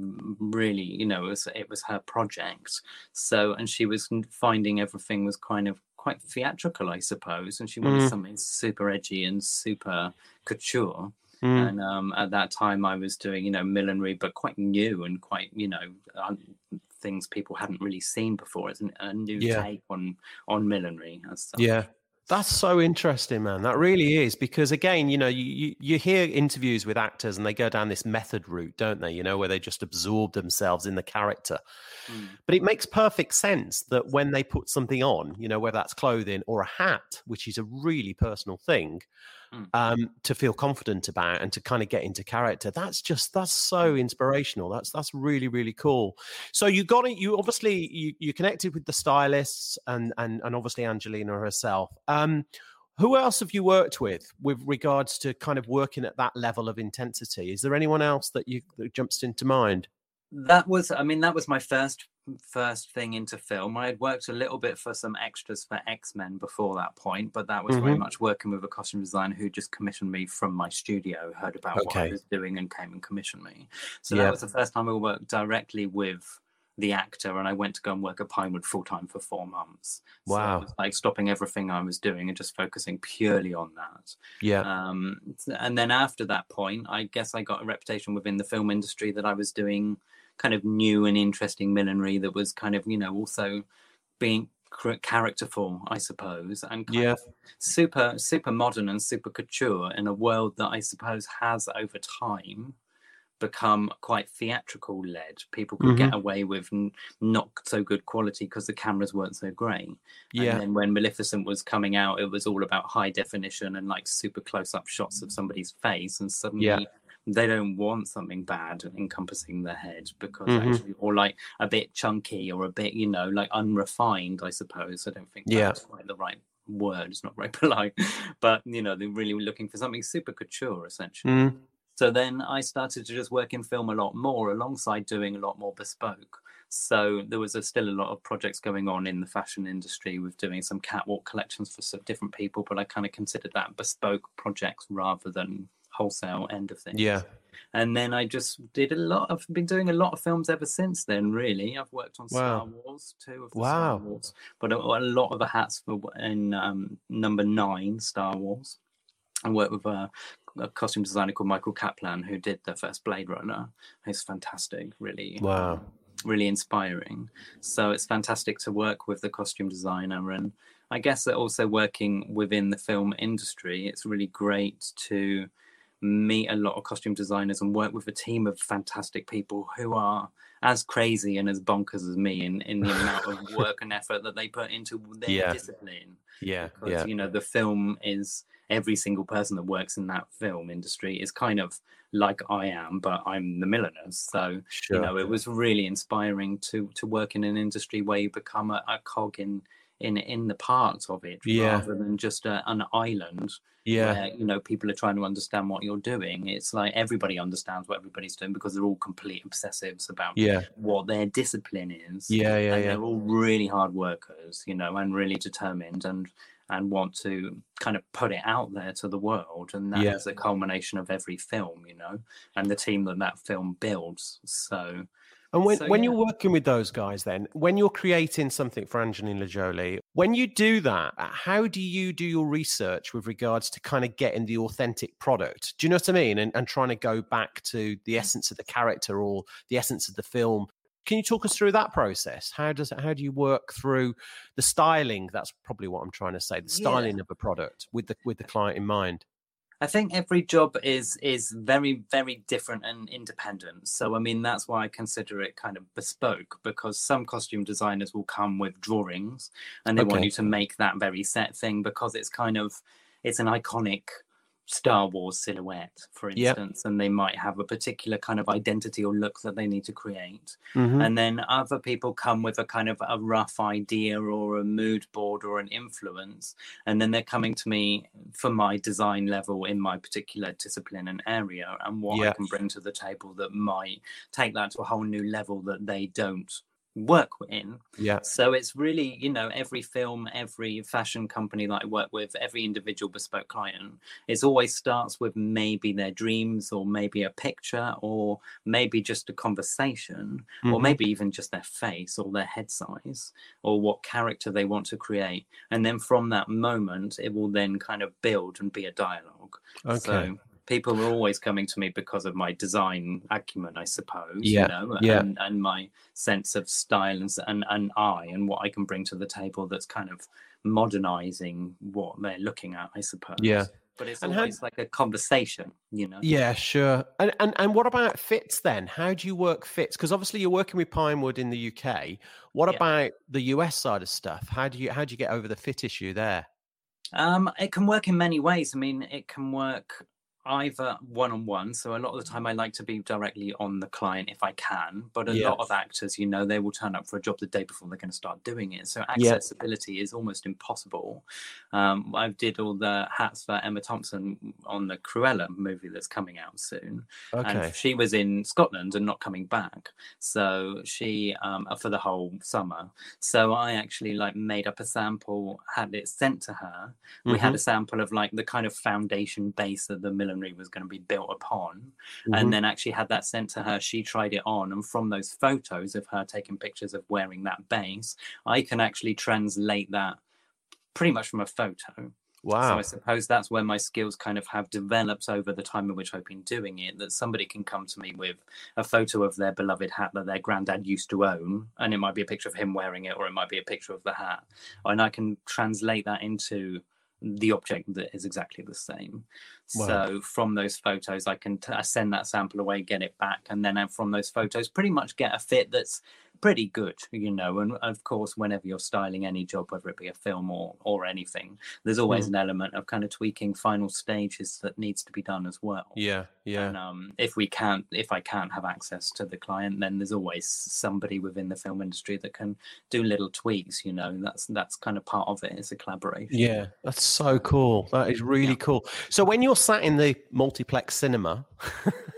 really you know it was, it was her project so and she was finding everything was kind of quite theatrical i suppose and she wanted Mm. something super edgy and super couture Mm. and um, at that time i was doing you know millinery but quite new and quite you know um, things people hadn't really seen before it's an- a new Yeah. take on on millinery as such. Yeah. That's so interesting, man. That really is because again, you know, you, you hear interviews with actors and they go down this method route, don't they? You know, where they just absorb themselves in the character. Mm. But it makes perfect sense that when they put something on, you know, whether that's clothing or a hat, which is a really personal thing, Mm. um, to feel confident about and to kind of get into character. That's just that's so inspirational. That's that's really really cool. So you got it. You obviously you you connected with the stylists and and and obviously Angelina herself. Um, who else have you worked with with regards to kind of working at that level of intensity? Is there anyone else that you that jumps into mind? That was i mean that was my first first thing into film i had worked a little bit for some extras for x-men before that point but that was very Mhm. much working with a costume designer who just commissioned me from my studio heard about what i was doing and came and commissioned me so Yeah. that was the first time i worked directly with the actor and i went to go and work at pinewood full time for four months So Wow. was like stopping everything i was doing and just focusing purely on that Yeah. um, and then after that point, I guess I got a reputation within the film industry that I was doing kind of new and interesting millinery that was kind of, you know, also being characterful, I suppose, and kind Yeah. of super, super modern and super couture in a world that I suppose has over time become quite theatrical led. People could Mm-hmm. get away with n- not so good quality because the cameras weren't so great. Yeah. And then when Maleficent was coming out, it was all about high definition and like super close up shots of somebody's face. And suddenly Yeah. they don't want something bad encompassing their head because Mhm. actually, or like a bit chunky or a bit, you know, like unrefined, I suppose. I don't think Yeah. that's quite the right word. It's not very polite, but you know, they're really looking for something super couture essentially. Mm. So then I started to just work in film a lot more alongside doing a lot more bespoke. So there was a, still a lot of projects going on in the fashion industry with doing some catwalk collections for some different people, but I kind of considered that bespoke projects rather than wholesale end of things. Yeah. And then I just did a lot. I've been doing a lot of films ever since then. Really, I've worked on Star Wars, two of the Wow. Star Wars, but a, a lot of the hats for in um, number nine Star Wars. I worked with a, a costume designer called Michael Kaplan who did the first Blade Runner. He's fantastic, really. Wow. really inspiring. So it's fantastic to work with the costume designer and I guess that also working within the film industry, it's really great to meet a lot of costume designers and work with a team of fantastic people who are as crazy and as bonkers as me in, in the amount of work and effort that they put into their Yeah. discipline. Yeah. Because, Yeah. you know, the film is every single person that works in that film industry is kind of like I am, but I'm the milliner. So, Sure. you know, it was really inspiring to to work in an industry where you become a, a cog in in in the parts of it Yeah. rather than just a, an island yeah. where you know people are trying to understand what you're doing it's like everybody understands what everybody's doing because they're all complete obsessives about Yeah. what their discipline is Yeah. Yeah. and Yeah. they're all really hard workers you know and really determined and and want to kind of put it out there to the world and that is Yeah. a culmination of every film you know and the team that that film builds so And when, So, when yeah. you're working with those guys, then when you're creating something for Angelina Jolie, when you do that, uh, how do you do your research with regards to kind of getting the authentic product? Do you know what I mean? And, and trying to go back to the essence of the character or the essence of the film. Can you talk us through that process? How does how do you work through the styling? That's probably what I'm trying to say. The Yeah. styling of a product with the with the client in mind. I think every job is is very very different and independent. So I mean that's why I consider it kind of bespoke because some costume designers will come with drawings and they want you to make that very set thing because it's kind of it's an iconic Star Wars silhouette, for Yep. instance, and they might have a particular kind of identity or look that they need to create. Mhm. And then other people come with a kind of a rough idea or a mood board or an influence. And then they're coming to me for my design level in my particular discipline and area and what. I can bring to the table that might take that to a whole new level that they don't work in. Yeah. So it's really, you know, every film, every fashion company that I work with, every individual bespoke client, it always starts with maybe their dreams or maybe a picture or maybe just a conversation or Mhm. maybe even just their face or their head size or what character they want to create. And then from that moment, it will then kind of build and be a dialogue. Okay. So people are always coming to me because of my design acumen, I suppose. Yeah, You know, yeah. and, and my sense of style and, and and eye and what I can bring to the table that's kind of modernizing what they're looking at, I suppose. Yeah. But it's And how- always like a conversation, you know. Yeah, sure. And, and and what about fits then? How do you work fits? Because obviously you're working with Pinewood in the UK. What Yeah. about the US side of stuff? How do you how do you get over the fit issue there? Um, it can work in many ways. I mean, it can work either one on one. So a lot of the time, I like to be directly on the client if I can. But a Yeah. lot of actors, you know, they will turn up for a job the day before they're going to start doing it. So accessibility is almost impossible. Um, I did all the hats for Emma Thompson on the Cruella movie that's coming out soon Okay. and she was in Scotland and not coming back. So she um, for the whole summer. So I actually like made up a sample, had it sent to her. We had Mhm, a sample of like the kind of foundation base that the millinery was going to be built upon, mhm. and then actually had that sent to her. She tried it on, and from those photos of her taking pictures of wearing that base, I can actually translate that pretty much from a photo. So wow. I suppose that's where my skills kind of have developed over the time in which I've been doing it. That somebody can come to me with a photo of their beloved hat that their granddad used to own, and it might be a picture of him wearing it, or it might be a picture of the hat, and I can translate that into the object that is exactly the same. Wow. So from those photos, I can t- I send that sample away, get it back, and then from those photos, pretty much get a fit that's pretty good, you know. And of course, whenever you're styling any job, whether it be a film or or anything, there's always mm. an element of kind of tweaking final stages that needs to be done as well. Yeah, yeah. And um, if we can't, if I can't have access to the client, then there's always somebody within the film industry that can do little tweaks. You know, that's that's kind of part of it. It's a collaboration. Yeah, that's so cool. That is really yeah. cool. So when you're sat in the multiplex cinema,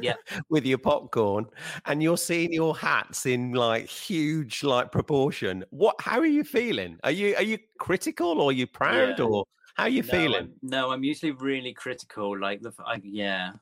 yeah, with your popcorn, and you're seeing your hats in like huge like proportion. What? How are you feeling? Are you are you critical or are you proud yeah. or how are you no, feeling? I'm, no, I'm usually really critical. Like the I, yeah.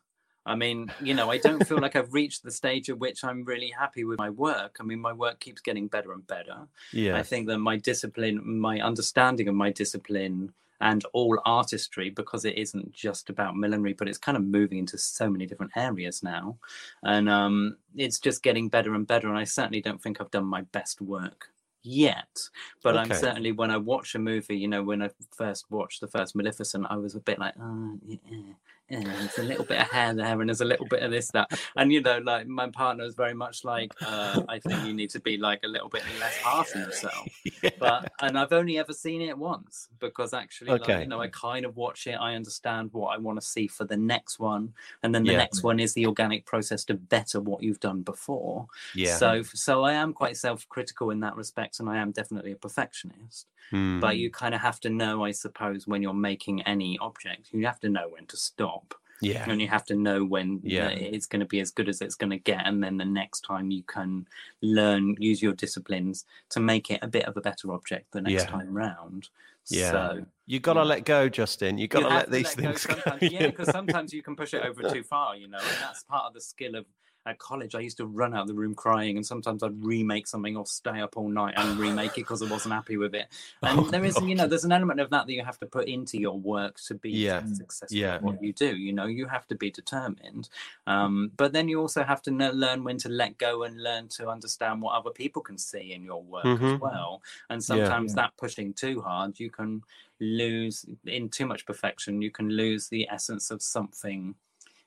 I mean, you know, I don't feel like I've reached the stage at which I'm really happy with my work. I mean, my work keeps getting better and better. Yeah. I think that my discipline, my understanding of my discipline and all artistry because it isn't just about millinery but it's kind of moving into so many different areas now and um, it's just getting better and better and i certainly don't think i've done my best work yet but okay. i'm certainly when i watch a movie you know when i first watched the first maleficent i was a bit like oh yeah yeah, there's a little bit of hair there and there's a little bit of this that and you know like my partner is very much like uh, i think you need to be like a little bit less harsh on yourself yeah. but and i've only ever seen it once because actually okay. like, you know i kind of watch it i understand what i want to see for the next one and then the yeah. next one is the organic process to better what you've done before yeah so so i am quite self-critical in that respect and i am definitely a perfectionist mm. but you kind of have to know i suppose when you're making any object you have to know when to stop yeah. And you have to know when yeah. it's going to be as good as it's going to get. And then the next time you can learn, use your disciplines to make it a bit of a better object the next yeah. time round. Yeah. So you got to yeah. let go, Justin. You got to let these let things go. yeah, because sometimes you can push it over too far, you know, and that's part of the skill of at college, I used to run out of the room crying, and sometimes I'd remake something or stay up all night and remake it because I wasn't happy with it. And oh, there is, God. you know, there's an element of that that you have to put into your work to be yeah. successful yeah. at what you do. You know, you have to be determined, um, but then you also have to know, learn when to let go and learn to understand what other people can see in your work mm-hmm. as well. And sometimes yeah. that pushing too hard, you can lose in too much perfection. You can lose the essence of something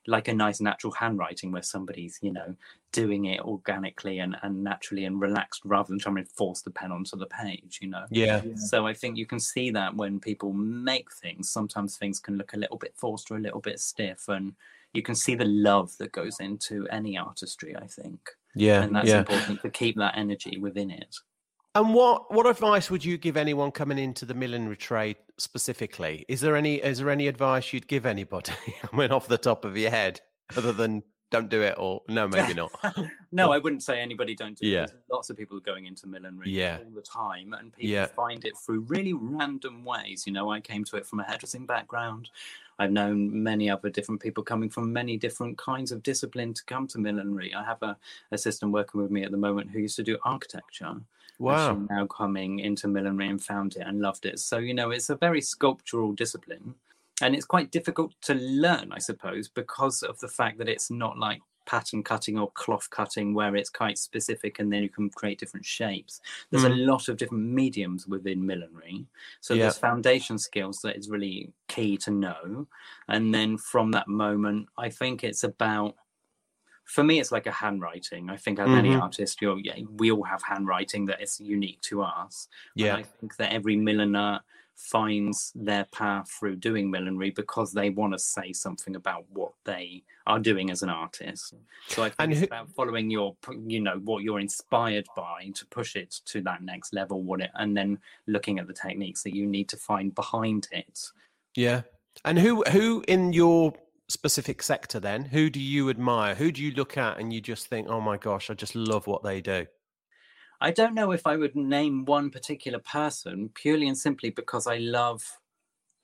like a nice natural handwriting where somebody's you know doing it organically and, and naturally and relaxed rather than trying to force the pen onto the page you know yeah. yeah so i think you can see that when people make things sometimes things can look a little bit forced or a little bit stiff and you can see the love that goes into any artistry i think yeah and that's yeah. important to keep that energy within it and what what advice would you give anyone coming into the millinery trade specifically? Is there any is there any advice you'd give anybody? I mean, off the top of your head, other than don't do it or no, maybe not. no, I wouldn't say anybody don't do yeah. it. lots of people are going into millinery yeah. all the time, and people yeah. find it through really random ways. You know, I came to it from a hairdressing background. I've known many other different people coming from many different kinds of discipline to come to millinery. I have a assistant working with me at the moment who used to do architecture. Wow. now coming into millinery and found it and loved it. So, you know, it's a very sculptural discipline. And it's quite difficult to learn, I suppose, because of the fact that it's not like pattern cutting or cloth cutting where it's quite specific and then you can create different shapes there's mm. a lot of different mediums within millinery so yeah. there's foundation skills that is really key to know and then from that moment i think it's about for me it's like a handwriting i think as mm-hmm. any artist you're yeah, we all have handwriting that is unique to us yeah and i think that every milliner finds their path through doing millinery because they want to say something about what they are doing as an artist. So I think and it's who, about following your, you know, what you're inspired by to push it to that next level. What it, and then looking at the techniques that you need to find behind it. Yeah. And who who in your specific sector then who do you admire who do you look at and you just think oh my gosh i just love what they do I don't know if I would name one particular person purely and simply because I love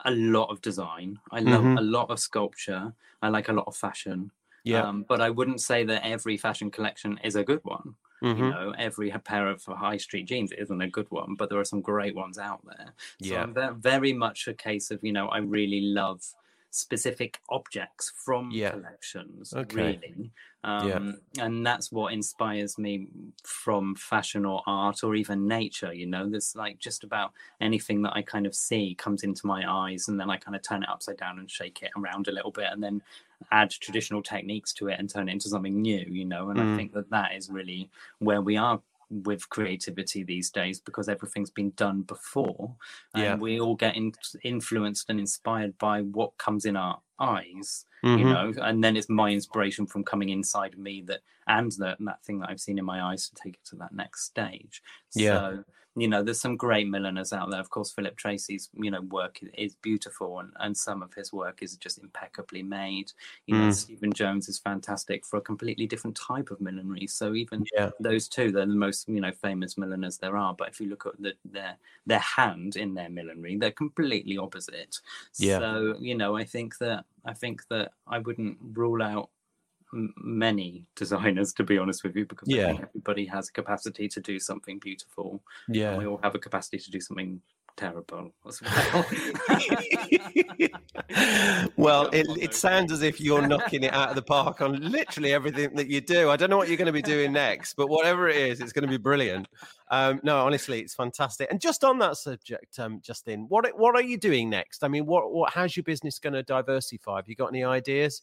a lot of design. I love mm-hmm. a lot of sculpture. I like a lot of fashion. Yeah. Um, but I wouldn't say that every fashion collection is a good one. Mm-hmm. You know, every pair of high street jeans isn't a good one, but there are some great ones out there. So yeah. I'm very much a case of, you know, I really love specific objects from Yeah. collections, Okay. really. Um, And that's what inspires me from fashion or art or even nature. You know, there's like just about anything that I kind of see comes into my eyes, and then I kind of turn it upside down and shake it around a little bit, and then add traditional techniques to it and turn it into something new. You know, and Mm. I think that that is really where we are with creativity these days because everything's been done before and Yeah. we all get in- influenced and inspired by what comes in our eyes Mhm. you know and then it's my inspiration from coming inside me that and that, and that thing that i've seen in my eyes to take it to that next stage Yeah. so you know there's some great milliners out there of course philip treacy's you know work is beautiful and, and some of his work is just impeccably made you know Mm. stephen jones is fantastic for a completely different type of millinery so even Yeah. those two they're the most you know famous milliners there are but if you look at the, their their hand in their millinery they're completely opposite Yeah. so you know i think that i think that i wouldn't rule out many designers to be honest with you because I Yeah. think everybody has a capacity to do something beautiful and Yeah. we all have a capacity to do something terrible as well well, it, it sounds as if you're knocking it out of the park on literally everything that you do. I don't know what you're going to be doing next, but whatever it is, it's going to be brilliant. Um, no, honestly, it's fantastic. And just on that subject, um, Justin, what what are you doing next? I mean, what what how's your business going to diversify? Have you got any ideas?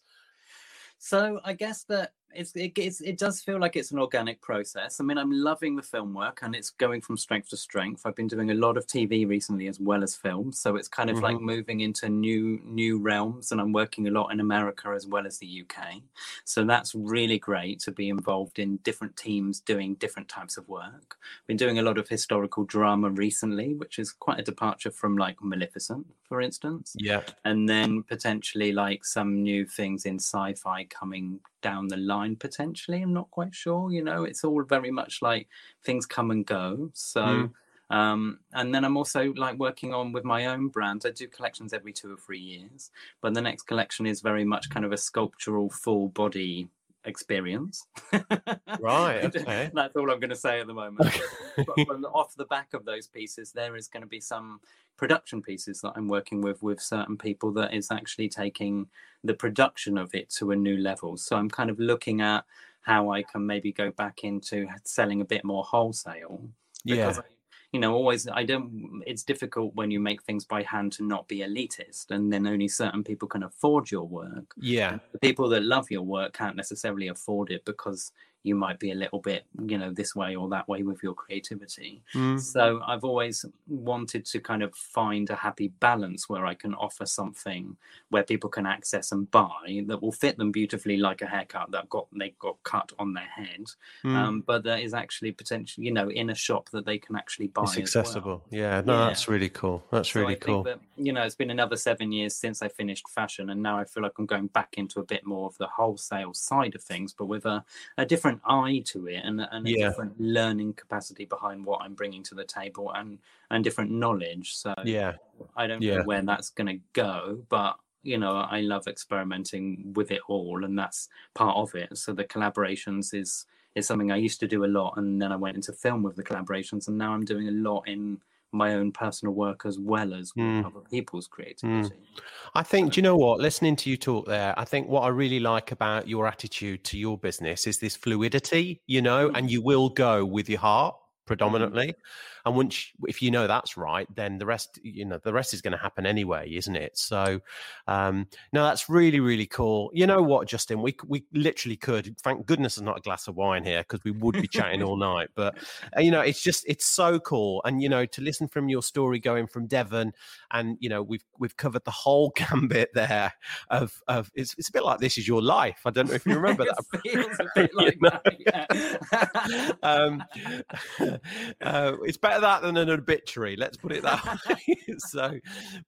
So I guess that it's, it, it's it does feel like it's an organic process. I mean, I'm loving the film work, and it's going from strength to strength. I've been doing a lot of TV recently as well as film, so it's kind of like mm-hmm. moving into new new realms. And I'm working a lot in America as well as the UK, so that's really great to be involved in different teams doing different types of work. Been doing a lot of historical drama recently, which is quite a departure from like Maleficent, for instance Yeah. and then potentially like some new things in sci-fi coming down the line potentially i'm not quite sure you know it's all very much like things come and go so Mm. um and then i'm also like working on with my own brand i do collections every two or three years but the next collection is very much kind of a sculptural full body experience Right, okay. that's all i'm going to say at the moment but from the, off the back of those pieces, there is going to be some production pieces that I'm working with with certain people that is actually taking the production of it to a new level. So I'm kind of looking at how I can maybe go back into selling a bit more wholesale. Yeah. I, you know, always I don't. It's difficult when you make things by hand to not be elitist, and then only certain people can afford your work Yeah. the people that love your work can't necessarily afford it because you might be a little bit you know this way or that way with your creativity Mm. so i've always wanted to kind of find a happy balance where i can offer something where people can access and buy that will fit them beautifully like a haircut that got they got cut on their head Mm. um, but that is actually potentially you know in a shop that they can actually buy it's as well. accessible. Yeah. No, Yeah. that's really cool. That's So really I cool. That, you know, it's been another seven years since I finished fashion, and now I feel like I'm going back into a bit more of the wholesale side of things, but with a, a different eye to it and, a- and a Yeah. different learning capacity behind what I'm bringing to the table and and different knowledge. So yeah. I don't Yeah. know where that's going to go, but you know, I love experimenting with it all, and that's part of it. So the collaborations is is something I used to do a lot, and then I went into film with the collaborations, and now I'm doing a lot in my own personal work as well as Mm. other people's creativity. Mm. I think, do you know what? Listening to you talk there, I think what I really like about your attitude to your business is this fluidity, you know, mm. and you will go with your heart mm-hmm. predominantly. And once, if you know that's right, then the rest, you know, the rest is going to happen anyway, isn't it? So, um, no, that's really, really cool. You know what, Justin? We we literally could. Thank goodness there's not a glass of wine here because we would be chatting all night. But uh, you know, it's just it's so cool, and you know, to listen from your story going from Devon, and you know, we've we've covered the whole gambit there of of it's it's a bit like this is your life. I don't know if you remember that. feels a bit like that. Yeah. um, uh, it's better that than an obituary. Let's put it that way. so,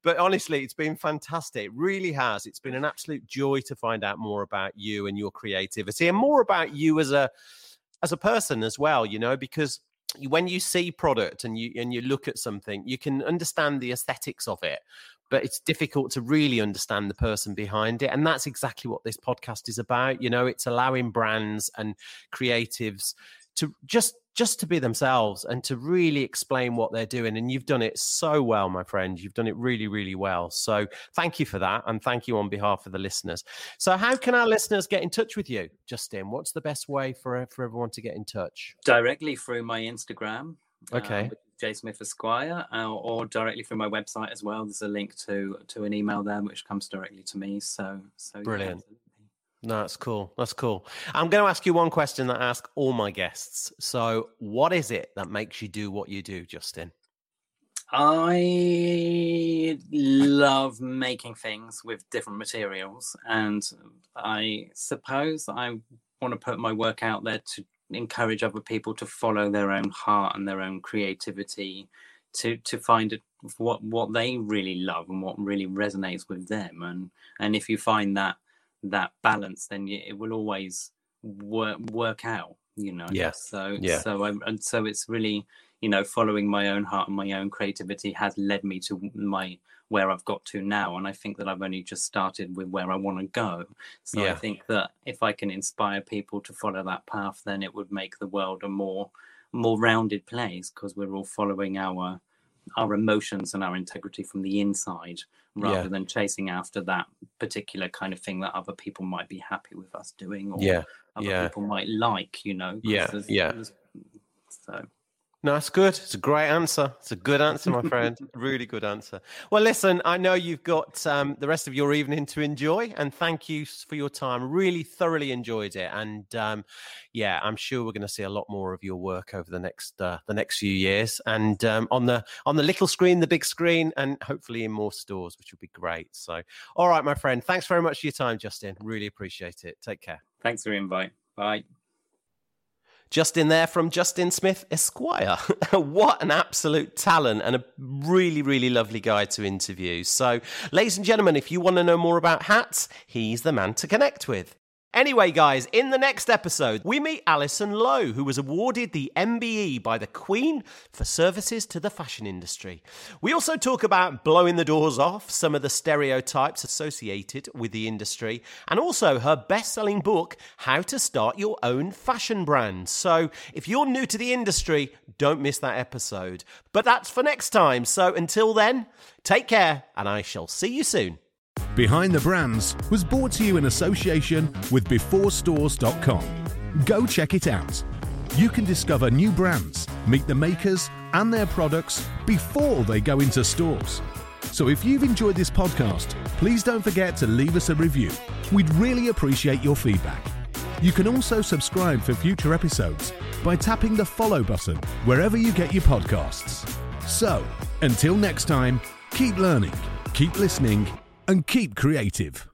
but honestly, it's been fantastic. It really has. It's been an absolute joy to find out more about you and your creativity, and more about you as a as a person as well. You know, because when you see product and you and you look at something, you can understand the aesthetics of it. But it's difficult to really understand the person behind it. And that's exactly what this podcast is about. You know, it's allowing brands and creatives to just just to be themselves and to really explain what they're doing. And you've done it so well, my friend. You've done it really, really well. So thank you for that. And thank you on behalf of the listeners. So, how can our listeners get in touch with you, Justin? What's the best way for, for everyone to get in touch? Directly through my Instagram. Okay. Um, J Smith Esquire, uh, or directly through my website as well. There's a link to to an email there which comes directly to me. So, so Brilliant. Yeah, no, that's cool. That's cool. I'm going to ask you one question that I ask all my guests. So, what is it that makes you do what you do, Justin? I love making things with different materials, and I suppose I want to put my work out there to encourage other people to follow their own heart and their own creativity, to to find what what they really love and what really resonates with them, and and if you find that that balance, then it will always work work out. You know. Yes. So yeah. So I, and so it's really you know following my own heart and my own creativity has led me to my where I've got to now. And I think that I've only just started with where I want to go. So Yeah. I think that if I can inspire people to follow that path, then it would make the world a more more rounded place because we're all following our our emotions and our integrity from the inside rather Yeah. than chasing after that particular kind of thing that other people might be happy with us doing or Yeah. other yeah. people might like, you know. Yeah, there's- yeah. there's- So No, that's good. It's a great answer. It's a good answer, my friend. really good answer. Well, listen, I know you've got um, the rest of your evening to enjoy, and thank you for your time. Really thoroughly enjoyed it, and um, yeah, I'm sure we're going to see a lot more of your work over the next uh, the next few years, and um, on the on the little screen, the big screen, and hopefully in more stores, which would be great. So, all right, my friend, thanks very much for your time, Justin. Really appreciate it. Take care. thanks for the invite. Bye. Justin there from Justin Smith Esquire. what an absolute talent and a really, really lovely guy to interview. So, ladies and gentlemen, if you want to know more about hats, he's the man to connect with. Anyway, guys, in the next episode, we meet Alison Lowe, who was awarded the MBE by the Queen for services to the fashion industry. We also talk about blowing the doors off some of the stereotypes associated with the industry, and also her best selling book, How to Start Your Own Fashion Brand. So if you're new to the industry, don't miss that episode. But that's for next time. So until then, take care, and I shall see you soon. Behind the Brands was brought to you in association with BeforeStores.com. Go check it out. You can discover new brands, meet the makers and their products before they go into stores. So if you've enjoyed this podcast, please don't forget to leave us a review. We'd really appreciate your feedback. You can also subscribe for future episodes by tapping the follow button wherever you get your podcasts. So, until next time, keep learning, keep listening, and keep creative.